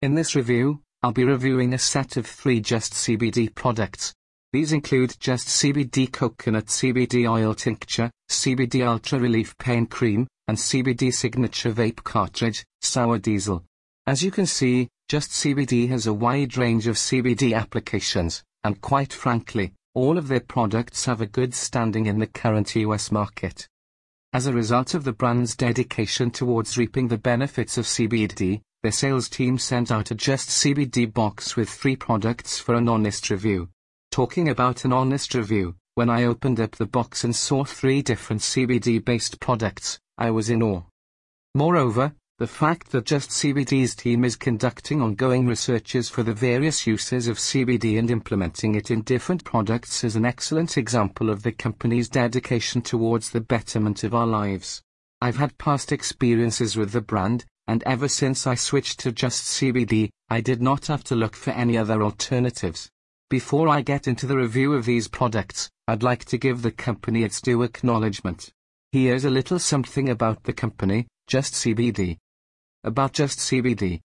In this review, I'll be reviewing a set of three Just CBD products. These include Just CBD Coconut CBD Oil Tincture, CBD Ultra Relief Pain Cream, and CBD Signature Vape Cartridge, Sour Diesel. As you can see, Just CBD has a wide range of CBD applications, and quite frankly, all of their products have a good standing in the current US market. As a result of the brand's dedication towards reaping the benefits of CBD, their sales team sent out a Just CBD box with three products for an honest review. Talking about an honest review, when I opened up the box and saw three different CBD-based products, I was in awe. Moreover, the fact that Just CBD's team is conducting ongoing researches for the various uses of CBD and implementing it in different products is an excellent example of the company's dedication towards the betterment of our lives. I've had past experiences with the brand, and ever since I switched to just CBD, I did not have to look for any other alternatives. Before I get into the review of these products, I'd like to give the company its due acknowledgement. Here's a little something about the company, Just CBD. About Just CBD.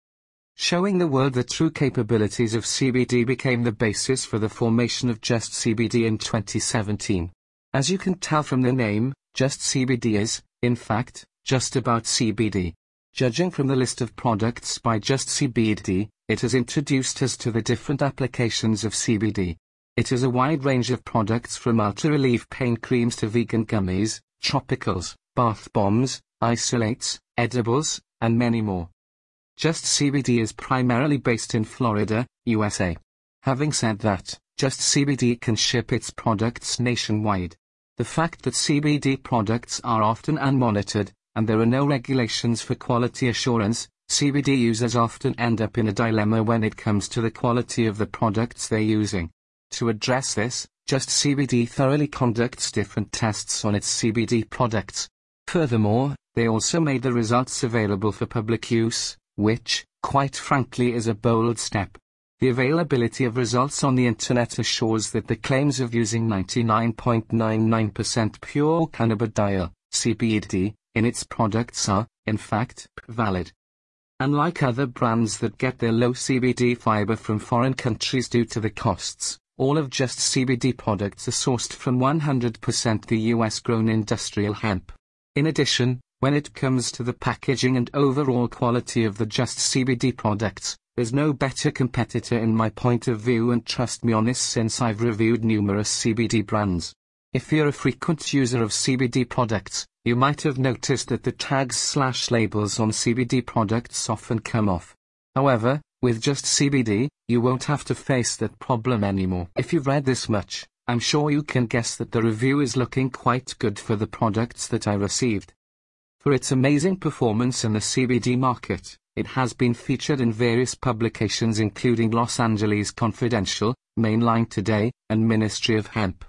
Showing the world the true capabilities of CBD became the basis for the formation of Just CBD in 2017. As you can tell from the name, Just CBD is, in fact, just about CBD. Judging from the list of products by Just CBD, it has introduced us to the different applications of CBD. It is a wide range of products from ultra-relief pain creams to vegan gummies, tropicals, bath bombs, isolates, edibles, and many more. Just CBD is primarily based in Florida, USA. Having said that, Just CBD can ship its products nationwide. The fact that CBD products are often unmonitored, and there are no regulations for quality assurance, CBD users often end up in a dilemma when it comes to the quality of the products they're using. To address this, Just CBD thoroughly conducts different tests on its CBD products. Furthermore, they also made the results available for public use, which, quite frankly is a bold step. The availability of results on the internet assures that the claims of using 99.99% pure cannabidiol, CBD, in its products are, in fact, valid. Unlike other brands that get their low CBD fiber from foreign countries due to the costs, all of Just CBD products are sourced from 100% the US grown industrial hemp. In addition, when it comes to the packaging and overall quality of the Just CBD products, there's no better competitor in my point of view and trust me on this since I've reviewed numerous CBD brands. If you're a frequent user of CBD products, you might have noticed that the tags slash labels on CBD products often come off. However, with just CBD, you won't have to face that problem anymore. If you've read this much, I'm sure you can guess that the review is looking quite good for the products that I received. For its amazing performance in the CBD market, it has been featured in various publications including Los Angeles Confidential, Main Line Today, and Ministry of Hemp.